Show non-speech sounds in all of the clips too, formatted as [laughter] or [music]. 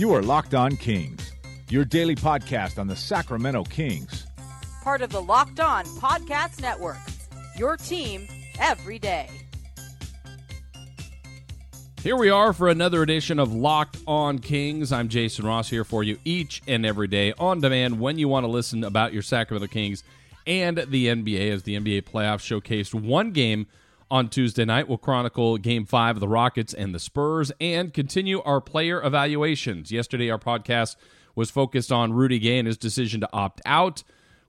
You are Locked On Kings, your daily podcast on the Sacramento Kings. Part of the Locked On Podcast Network. Your team every day. Here we are for another edition of Locked On Kings. I'm Jason Ross here for you each and every day on demand when you want to listen about your Sacramento Kings and the NBA as the NBA playoffs showcased one game on Tuesday night. We'll chronicle game five of the Rockets and the Spurs and continue our player evaluations. Yesterday, our podcast was focused on Rudy Gay and his decision to opt out.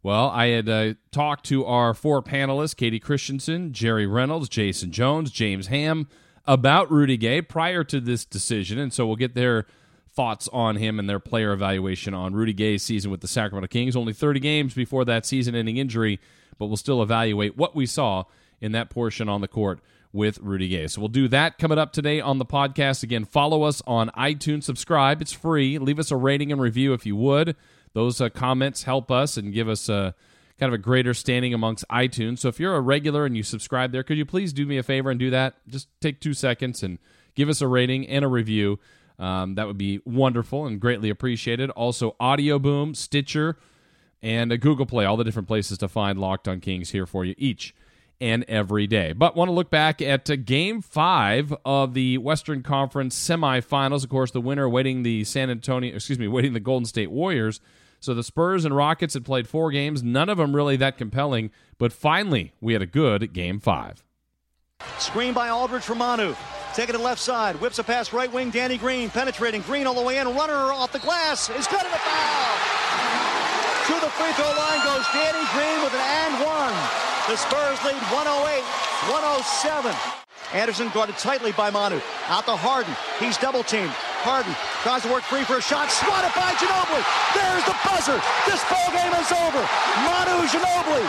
Well, I had uh, talked to our four panelists Katie Christensen, Jerry Reynolds, Jason Jones, James Ham about Rudy Gay prior to this decision. And so we'll get their thoughts on him and their player evaluation on Rudy Gay's season with the Sacramento Kings. Only 30 games before that season ending injury, but we'll still evaluate what we saw in that portion on the court with Rudy Gay. So we'll do that coming up today on the podcast. Again, follow us on iTunes, subscribe. It's free. Leave us a rating and review if you would. Those uh, comments help us and give us a kind of a greater standing amongst iTunes. So if you're a regular and you subscribe there, could you please do me a favor and do that? Just take two seconds and give us a rating and a review. Um, that would be wonderful and greatly appreciated. Also, Audio Boom, Stitcher, and a Google Play, all the different places to find Locked on Kings here for you each and every day. But want to look back at uh, game five of the Western Conference semifinals. Of course, the winner waiting the San Antonio, excuse me, waiting the Golden State Warriors. So the Spurs and Rockets had played four games, none of them really that compelling, but finally we had a good game five. Screen by Aldridge for Manu. Taking it to left side, whips a pass right wing, Danny Green penetrating, Green all the way in, runner off the glass, is good and a foul. To the free throw line goes Danny Green with an and one. The Spurs lead 108, 107. Anderson guarded tightly by Manu. Out to Harden. He's double teamed. Harden tries to work free for a shot. Swatted by Ginobili. There's the buzzer. This ball game is over. Manu Ginobili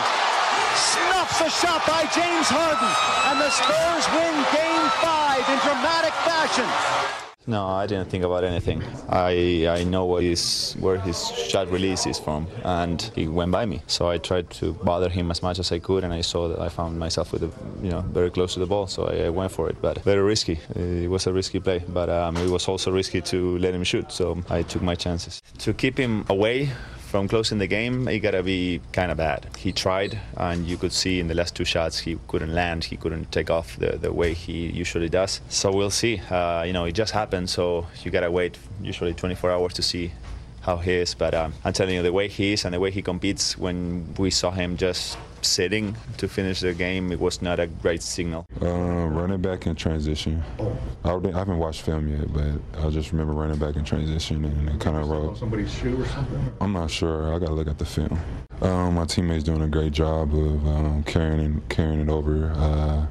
snuffs a shot by James Harden. And the Spurs win game five in dramatic fashion. No, I didn't think about anything. I I know what his, where his shot release is from, and he went by me. So I tried to bother him as much as I could, and I saw that I found myself with, a, you know, very close to the ball. So I, I, went for it, but very risky. It was a risky play, but um, it was also risky to let him shoot. So I took my chances to keep him away from closing the game, it gotta be kind of bad. He tried, and you could see in the last two shots he couldn't land, he couldn't take off the, the way he usually does. So we'll see. Uh, you know, it just happened, so you gotta wait usually 24 hours to see how he is. But um, I'm telling you, the way he is and the way he competes, when we saw him just sitting to finish the game, it was not a great signal. Uh, running back in transition. I, haven't watched film yet, but I just remember running back in transition and it kind of rolled. Somebody's shoe or something? I'm not sure. I got to look at the film. Um, my teammates doing a great job of um, carrying and carrying it over. Uh,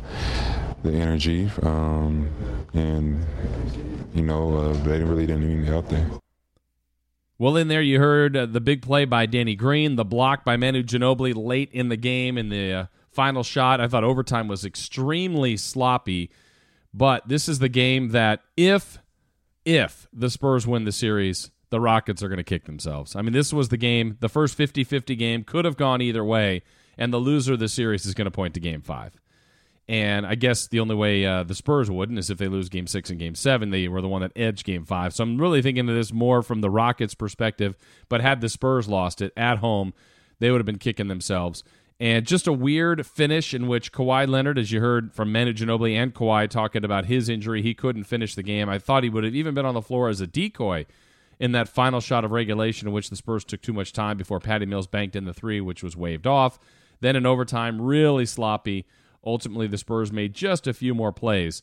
the energy, um, and you know, uh, they really didn't even get out there. Well, in there you heard uh, the big play by Danny Green, the block by Manu Ginobili late in the game in the uh, final shot. I thought overtime was extremely sloppy, but this is the game that if if the Spurs win the series, the Rockets are going to kick themselves. I mean, this was the game, the first 50-50 game could have gone either way, and the loser of the series is going to point to game 5. And I guess the only way uh, the Spurs wouldn't is if they lose game six and game seven. They were the one that edged game five. So I'm really thinking of this more from the Rockets' perspective. But had the Spurs lost it at home, they would have been kicking themselves. And just a weird finish in which Kawhi Leonard, as you heard from Manu Ginobili and Kawhi talking about his injury, he couldn't finish the game. I thought he would have even been on the floor as a decoy in that final shot of regulation in which the Spurs took too much time before Patty Mills banked in the three, which was waved off. Then in overtime, really sloppy Ultimately, the Spurs made just a few more plays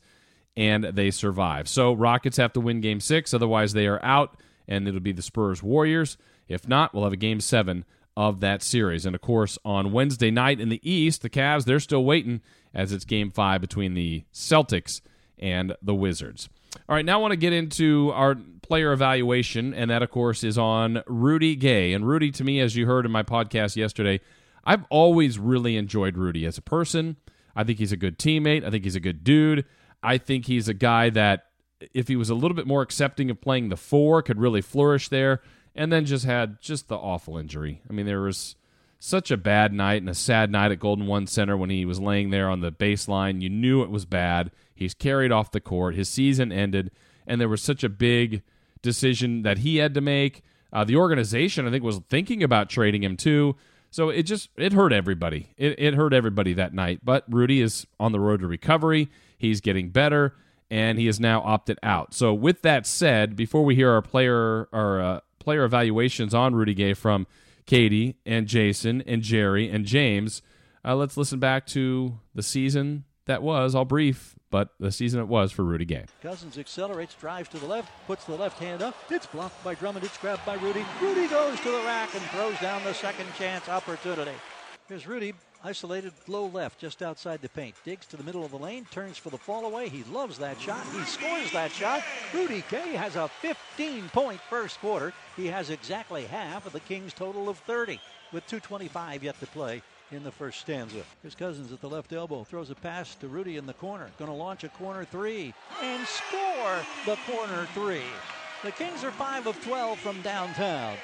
and they survive. So, Rockets have to win game six, otherwise, they are out, and it'll be the Spurs Warriors. If not, we'll have a game seven of that series. And of course, on Wednesday night in the East, the Cavs, they're still waiting as it's game five between the Celtics and the Wizards. All right, now I want to get into our player evaluation, and that, of course, is on Rudy Gay. And Rudy, to me, as you heard in my podcast yesterday, I've always really enjoyed Rudy as a person. I think he's a good teammate. I think he's a good dude. I think he's a guy that, if he was a little bit more accepting of playing the four, could really flourish there. And then just had just the awful injury. I mean, there was such a bad night and a sad night at Golden One Center when he was laying there on the baseline. You knew it was bad. He's carried off the court. His season ended, and there was such a big decision that he had to make. Uh, the organization, I think, was thinking about trading him too. So it just it hurt everybody. It, it hurt everybody that night. But Rudy is on the road to recovery. He's getting better, and he has now opted out. So with that said, before we hear our player our uh, player evaluations on Rudy Gay from Katie and Jason and Jerry and James, uh, let's listen back to the season that was, all brief, but the season it was for Rudy Gay. Cousins accelerates, drives to the left, puts the left hand up. It's blocked by Drummond. It's grabbed by Rudy. Rudy goes to the rack and throws down the second chance opportunity. Here's Rudy isolated low left just outside the paint. Digs to the middle of the lane, turns for the fall away. He loves that shot. He scores that shot. Rudy Gay has a 15 point first quarter. He has exactly half of the Kings' total of 30 with 2.25 yet to play in the first stanza. Here's Cousins at the left elbow, throws a pass to Rudy in the corner. Going to launch a corner three and score the corner three. The Kings are 5 of 12 from downtown.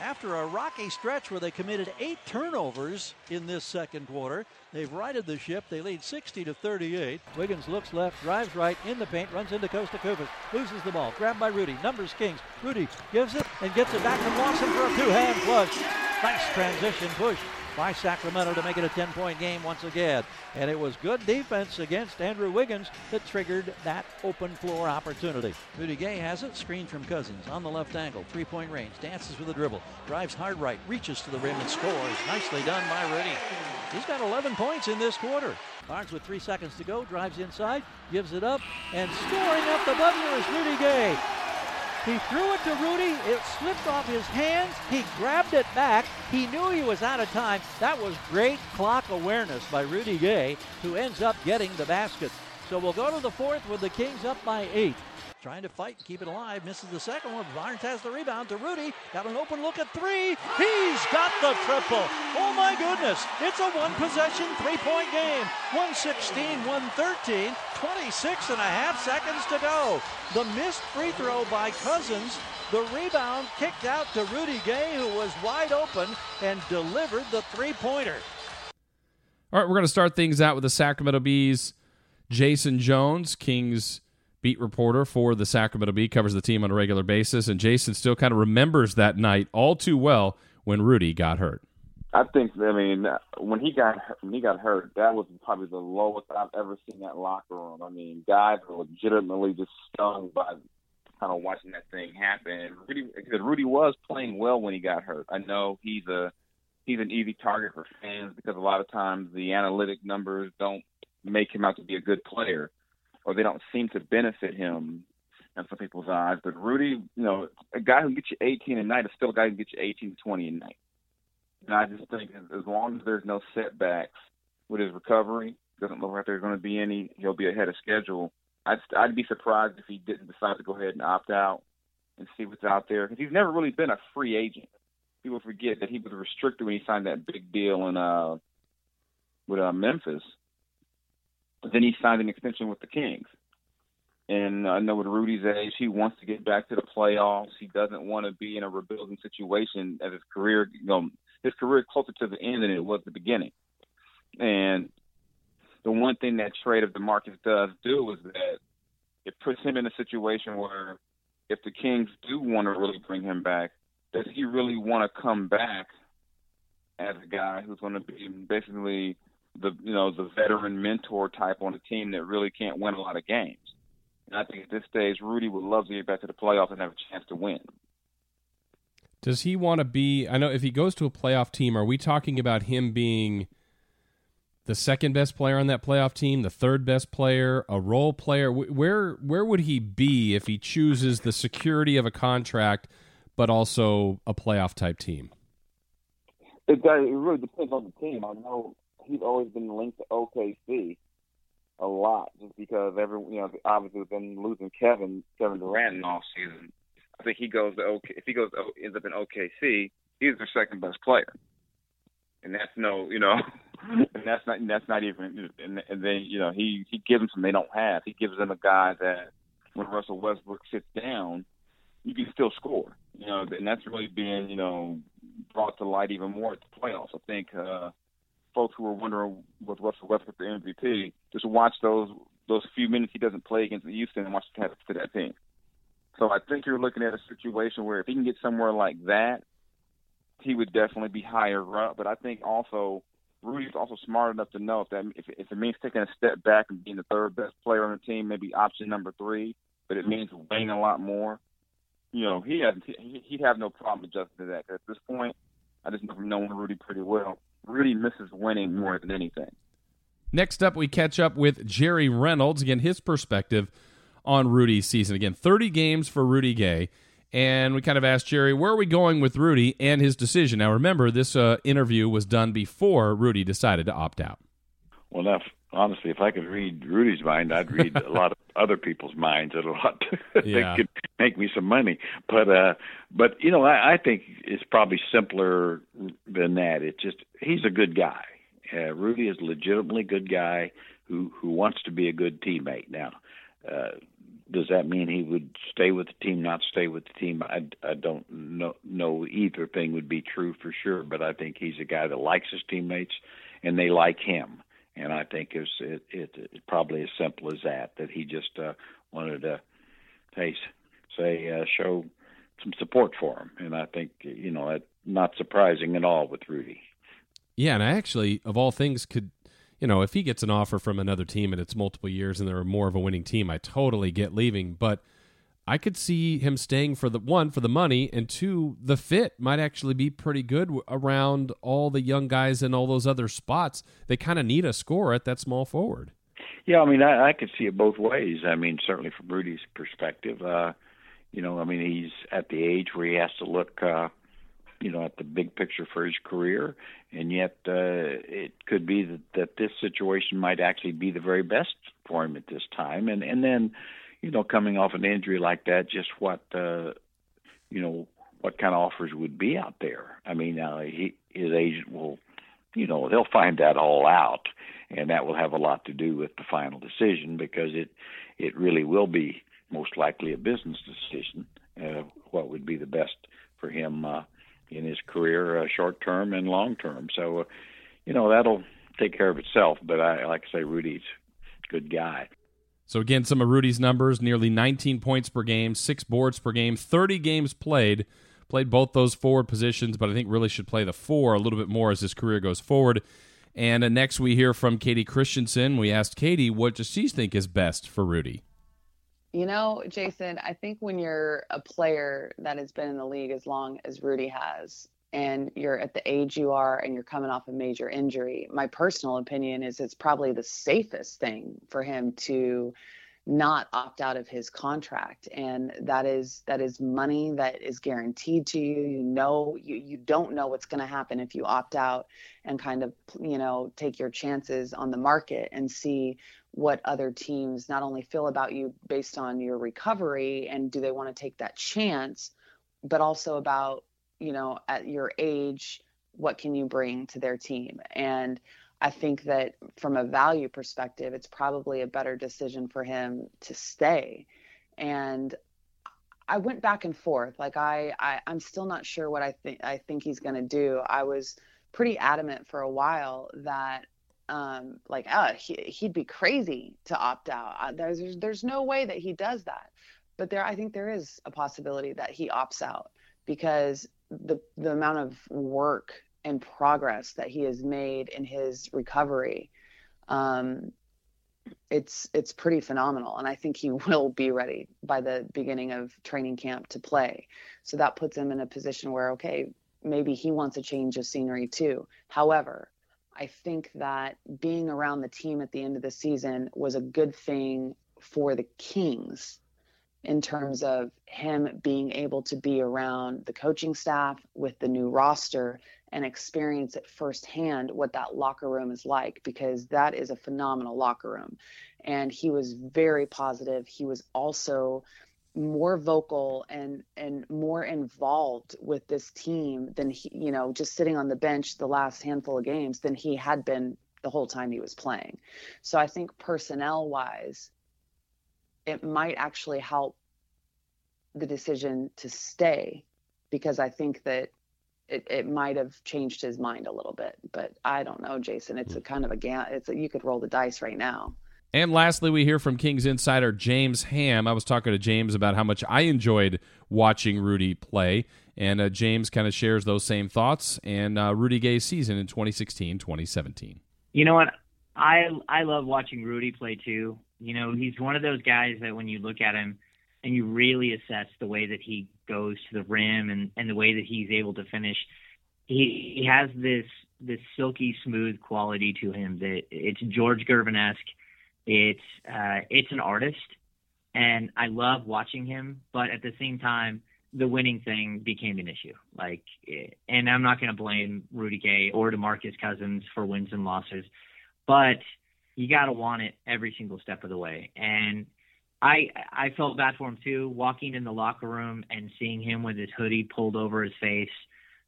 After a rocky stretch where they committed eight turnovers in this second quarter, they've righted the ship. They lead 60 to 38. Wiggins looks left, drives right in the paint, runs into Costa Kosta loses the ball. Grabbed by Rudy. Numbers Kings. Rudy gives it and gets it back to Lawson for a two-hand flush. Nice transition push by Sacramento to make it a 10 point game once again. And it was good defense against Andrew Wiggins that triggered that open floor opportunity. Rudy Gay has it, screen from Cousins on the left angle, three point range, dances with a dribble, drives hard right, reaches to the rim and scores. Nicely done by Rudy. He's got 11 points in this quarter. Barnes with three seconds to go, drives inside, gives it up, and scoring up the buzzer is Rudy Gay. He threw it to Rudy. It slipped off his hands. He grabbed it back. He knew he was out of time. That was great clock awareness by Rudy Gay, who ends up getting the basket. So we'll go to the fourth with the Kings up by eight trying to fight and keep it alive. Misses the second one. Barnes has the rebound to Rudy. Got an open look at three. He's got the triple. Oh my goodness. It's a one possession three point game. 116, 113, 26 and a half seconds to go. The missed free throw by Cousins. The rebound kicked out to Rudy Gay, who was wide open and delivered the three pointer. All right, we're going to start things out with the Sacramento Bee's. Jason Jones, Kings beat reporter for the Sacramento Bee, covers the team on a regular basis, and Jason still kind of remembers that night all too well when Rudy got hurt. I think I mean when he got when he got hurt, that was probably the lowest I've ever seen that locker room. I mean, guys were legitimately just stung by kind of watching that thing happen. Rudy, because Rudy was playing well when he got hurt. I know he's a he's an easy target for fans because a lot of times the analytic numbers don't make him out to be a good player or they don't seem to benefit him in some people's eyes. But Rudy, you know, a guy who gets you 18 a night is still a guy who can get you 18 to 20 a night. And I just think as long as there's no setbacks with his recovery, doesn't look like there's going to be any, he'll be ahead of schedule. I'd, I'd be surprised if he didn't decide to go ahead and opt out and see what's out there because he's never really been a free agent. People forget that he was restricted when he signed that big deal in uh, with uh, Memphis then he signed an extension with the Kings. And I know with Rudy's age, he wants to get back to the playoffs. He doesn't want to be in a rebuilding situation as his career, you know, his career closer to the end than it was the beginning. And the one thing that trade of DeMarcus does do is that it puts him in a situation where if the Kings do want to really bring him back, does he really want to come back as a guy who's going to be basically the you know the veteran mentor type on a team that really can't win a lot of games. And I think at this stage, Rudy would love to get back to the playoffs and have a chance to win. Does he want to be? I know if he goes to a playoff team, are we talking about him being the second best player on that playoff team, the third best player, a role player? Where where would he be if he chooses the security of a contract, but also a playoff type team? It. It really depends on the team. I know he's always been linked to OKC a lot, just because everyone, you know, obviously we've been losing Kevin, Kevin Durant in all season. I think he goes to OK. If he goes to, ends up in OKC, he's their second best player, and that's no, you know, [laughs] and that's not that's not even. And, and then you know he he gives them something they don't have. He gives them a guy that when Russell Westbrook sits down, you can still score. You know, and that's really being you know brought to light even more at the playoffs. I think uh, folks who were wondering with Russell Westbrook the MVP, just watch those those few minutes he doesn't play against Houston and watch what happens to that team. So I think you're looking at a situation where if he can get somewhere like that, he would definitely be higher up. But I think also Rudy's also smart enough to know if that if, if it means taking a step back and being the third best player on the team, maybe option number three, but it means weighing a lot more. You know, he has he'd have no problem adjusting to that. At this point, I just know Rudy pretty well, Rudy misses winning more than anything. Next up, we catch up with Jerry Reynolds. Again, his perspective on Rudy's season. Again, 30 games for Rudy Gay. And we kind of asked Jerry, where are we going with Rudy and his decision? Now, remember, this uh, interview was done before Rudy decided to opt out. Well, now, honestly, if I could read Rudy's mind, I'd read a lot of [laughs] other people's minds a lot. [laughs] Yeah. they could make me some money. But, uh, but you know, I, I think it's probably simpler than that. It's just he's a good guy. Uh, Rudy is a legitimately good guy who who wants to be a good teammate. Now, uh, does that mean he would stay with the team, not stay with the team? I, I don't know, know either thing would be true for sure, but I think he's a guy that likes his teammates and they like him. And I think it's it, it, it's probably as simple as that, that he just uh, wanted to, hey, say, uh, show some support for him. And I think, you know, that not surprising at all with Rudy. Yeah, and I actually, of all things, could you know, if he gets an offer from another team and it's multiple years and they're more of a winning team, I totally get leaving. But I could see him staying for the one for the money, and two, the fit might actually be pretty good around all the young guys and all those other spots. They kind of need a score at that small forward. Yeah, I mean, I, I could see it both ways. I mean, certainly from Rudy's perspective, uh, you know, I mean, he's at the age where he has to look. Uh, you know, at the big picture for his career, and yet uh, it could be that, that this situation might actually be the very best for him at this time. And and then, you know, coming off an injury like that, just what uh, you know, what kind of offers would be out there? I mean, uh, he his agent will, you know, they'll find that all out, and that will have a lot to do with the final decision because it it really will be most likely a business decision. Uh, what would be the best for him? Uh, in his career, uh, short term and long term. So, uh, you know, that'll take care of itself. But I like I say, Rudy's a good guy. So again, some of Rudy's numbers: nearly 19 points per game, six boards per game, 30 games played. Played both those forward positions, but I think really should play the four a little bit more as his career goes forward. And uh, next, we hear from Katie Christensen. We asked Katie what does she think is best for Rudy. You know, Jason, I think when you're a player that has been in the league as long as Rudy has, and you're at the age you are and you're coming off a major injury, my personal opinion is it's probably the safest thing for him to not opt out of his contract. And that is that is money that is guaranteed to you. You know you, you don't know what's going to happen if you opt out and kind of you know take your chances on the market and see what other teams not only feel about you based on your recovery and do they want to take that chance but also about you know at your age what can you bring to their team and I think that from a value perspective, it's probably a better decision for him to stay. And I went back and forth. Like I, I I'm still not sure what I think I think he's to do. I was pretty adamant for a while that um, like uh, he, he'd be crazy to opt out. Uh, there's there's no way that he does that. But there I think there is a possibility that he opts out because the the amount of work and progress that he has made in his recovery um, it's it's pretty phenomenal. And i think he [laughs] will be ready by the beginning of training camp to play. So that puts him in a position where okay maybe he wants a change of scenery too. However i think that being around the team at the end of the season was a good thing for the kings in terms of him being able to be around the coaching staff with the new roster and experience it firsthand what that locker room is like because that is a phenomenal locker room. And he was very positive. He was also more vocal and and more involved with this team than he you know just sitting on the bench the last handful of games than he had been the whole time he was playing so i think personnel wise it might actually help the decision to stay because i think that it, it might have changed his mind a little bit but i don't know jason it's a kind of a it's a, you could roll the dice right now and lastly, we hear from Kings insider James Ham. I was talking to James about how much I enjoyed watching Rudy play, and uh, James kind of shares those same thoughts and uh, Rudy Gay's season in 2016 2017. You know what? I I love watching Rudy play too. You know, he's one of those guys that when you look at him and you really assess the way that he goes to the rim and, and the way that he's able to finish, he, he has this this silky smooth quality to him that it's George Gervin esque it's uh, it's an artist, and I love watching him. But at the same time, the winning thing became an issue. Like, and I'm not going to blame Rudy Gay or DeMarcus Cousins for wins and losses, but you got to want it every single step of the way. And I I felt bad for him too, walking in the locker room and seeing him with his hoodie pulled over his face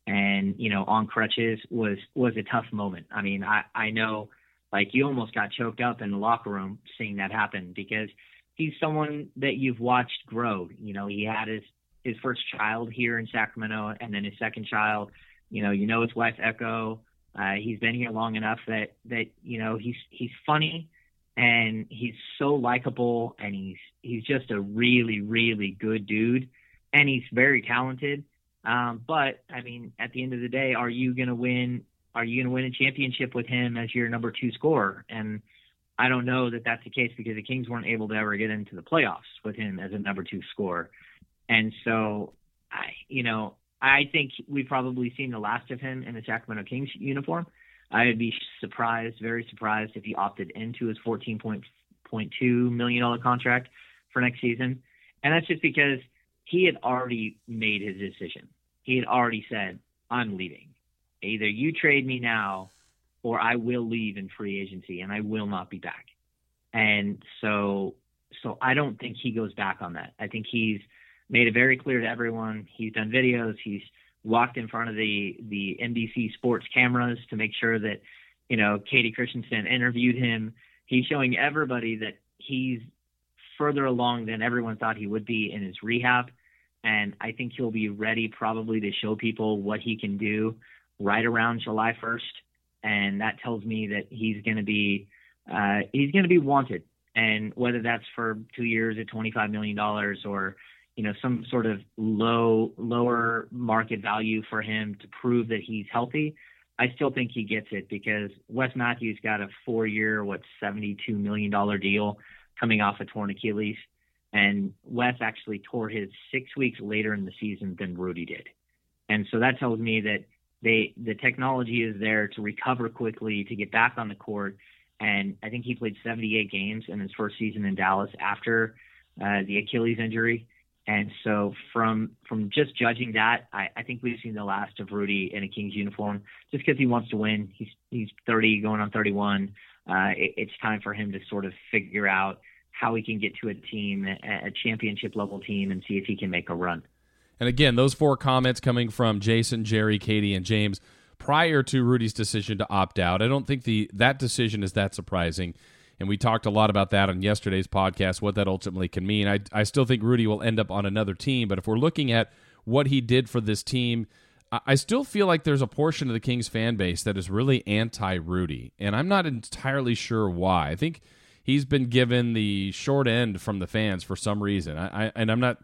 and you know on crutches was was a tough moment. I mean, I I know like you almost got choked up in the locker room seeing that happen because he's someone that you've watched grow. You know, he had his his first child here in Sacramento, and then his second child. You know, you know his wife Echo. Uh, he's been here long enough that that you know he's he's funny and he's so likable and he's he's just a really really good dude and he's very talented. Um, but I mean, at the end of the day, are you going to win are you going to win a championship with him as your number two scorer? And I don't know that that's the case because the Kings weren't able to ever get into the playoffs with him as a number two scorer. And so, I, you know, I think we've probably seen the last of him in the Sacramento Kings uniform. I would be surprised, very surprised, if he opted into his $14.2 million contract for next season. And that's just because he had already made his decision. He had already said, I'm leaving. Either you trade me now or I will leave in free agency and I will not be back. And so so I don't think he goes back on that. I think he's made it very clear to everyone. He's done videos, he's walked in front of the the NBC sports cameras to make sure that, you know, Katie Christensen interviewed him. He's showing everybody that he's further along than everyone thought he would be in his rehab. And I think he'll be ready probably to show people what he can do right around July 1st, and that tells me that he's going to be uh, he's going to be wanted. And whether that's for two years at 25 million dollars or you know some sort of low lower market value for him to prove that he's healthy, I still think he gets it because Wes Matthews got a four-year, what 72 million dollar deal coming off a torn Achilles, and Wes actually tore his six weeks later in the season than Rudy did, and so that tells me that they the technology is there to recover quickly to get back on the court. And I think he played 78 games in his first season in Dallas after uh, the Achilles injury. And so from from just judging that, I, I think we've seen the last of Rudy in a Kings uniform just because he wants to win. He's he's 30 going on 31. Uh, it, it's time for him to sort of figure out how he can get to a team, a, championship level team, and see if he can make a run. And again, those four comments coming from Jason, Jerry, Katie, and James prior to Rudy's decision to opt out. I don't think the that decision is that surprising. And we talked a lot about that on yesterday's podcast, what that ultimately can mean. I, I still think Rudy will end up on another team, but if we're looking at what he did for this team, I still feel like there's a portion of the Kings fan base that is really anti Rudy. And I'm not entirely sure why. I think he's been given the short end from the fans for some reason. I, I and I'm not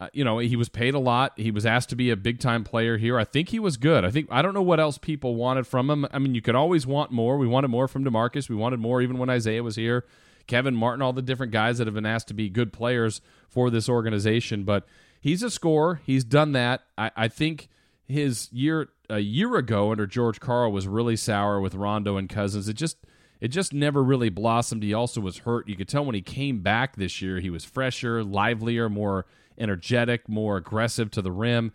uh, you know, he was paid a lot. He was asked to be a big time player here. I think he was good. I think I don't know what else people wanted from him. I mean, you could always want more. We wanted more from DeMarcus. We wanted more even when Isaiah was here. Kevin Martin, all the different guys that have been asked to be good players for this organization. But he's a scorer. He's done that. I, I think his year a year ago under George Karl was really sour with Rondo and Cousins. It just it just never really blossomed. He also was hurt. You could tell when he came back this year, he was fresher, livelier, more energetic, more aggressive to the rim.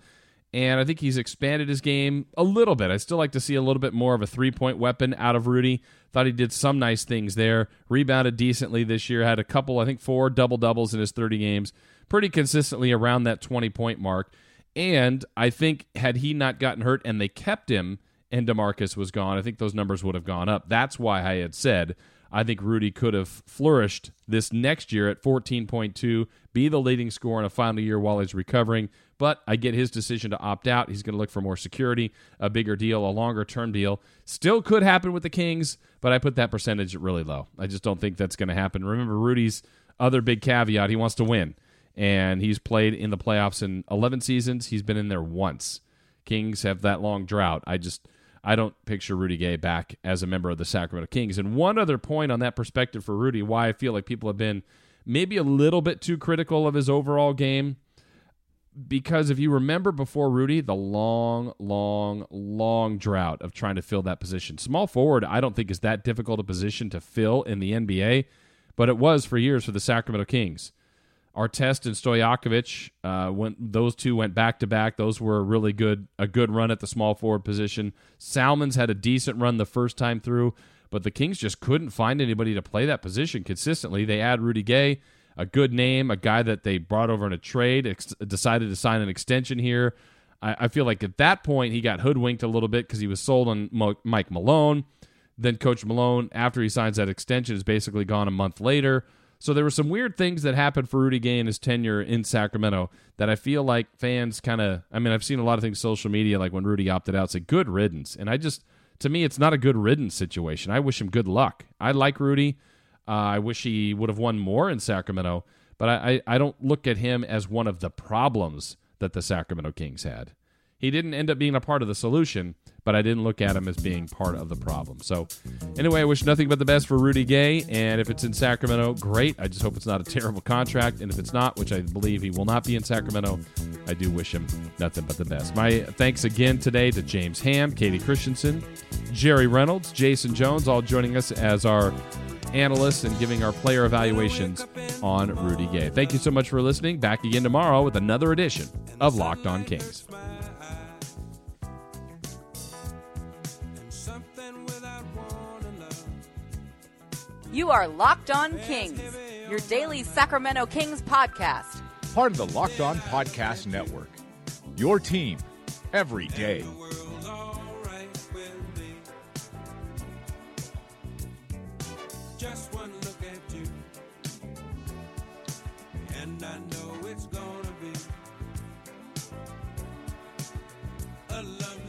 And I think he's expanded his game a little bit. I still like to see a little bit more of a three point weapon out of Rudy. Thought he did some nice things there. Rebounded decently this year. Had a couple, I think, four double doubles in his 30 games. Pretty consistently around that 20 point mark. And I think had he not gotten hurt and they kept him and DeMarcus was gone, I think those numbers would have gone up. That's why I had said I think Rudy could have flourished this next year at 14.2, be the leading scorer in a final year while he's recovering. But I get his decision to opt out. He's going to look for more security, a bigger deal, a longer term deal. Still could happen with the Kings, but I put that percentage really low. I just don't think that's going to happen. Remember, Rudy's other big caveat he wants to win. And he's played in the playoffs in 11 seasons. He's been in there once. Kings have that long drought. I just I don't picture Rudy Gay back as a member of the Sacramento Kings. And one other point on that perspective for Rudy, why I feel like people have been maybe a little bit too critical of his overall game. Because if you remember before Rudy, the long, long, long drought of trying to fill that position. Small forward, I don't think is that difficult a position to fill in the NBA, but it was for years for the Sacramento Kings. Artest and Stojakovic, uh, when those two went back to back, those were a really good a good run at the small forward position. Salmons had a decent run the first time through, but the Kings just couldn't find anybody to play that position consistently. They add Rudy Gay, a good name, a guy that they brought over in a trade, ex- decided to sign an extension here. I, I, feel like at that point he got hoodwinked a little bit because he was sold on Mo- Mike Malone. Then Coach Malone, after he signs that extension, is basically gone a month later. So there were some weird things that happened for Rudy Gay in his tenure in Sacramento that I feel like fans kind of. I mean, I've seen a lot of things social media, like when Rudy opted out, say good riddance, and I just to me, it's not a good riddance situation. I wish him good luck. I like Rudy. Uh, I wish he would have won more in Sacramento, but I, I, I don't look at him as one of the problems that the Sacramento Kings had. He didn't end up being a part of the solution, but I didn't look at him as being part of the problem. So, anyway, I wish nothing but the best for Rudy Gay. And if it's in Sacramento, great. I just hope it's not a terrible contract. And if it's not, which I believe he will not be in Sacramento, I do wish him nothing but the best. My thanks again today to James Ham, Katie Christensen, Jerry Reynolds, Jason Jones, all joining us as our analysts and giving our player evaluations on Rudy Gay. Thank you so much for listening. Back again tomorrow with another edition of Locked On Kings. You are Locked On Kings, your daily Sacramento Kings podcast. Part of the Locked On Podcast Network. Your team every day. Ace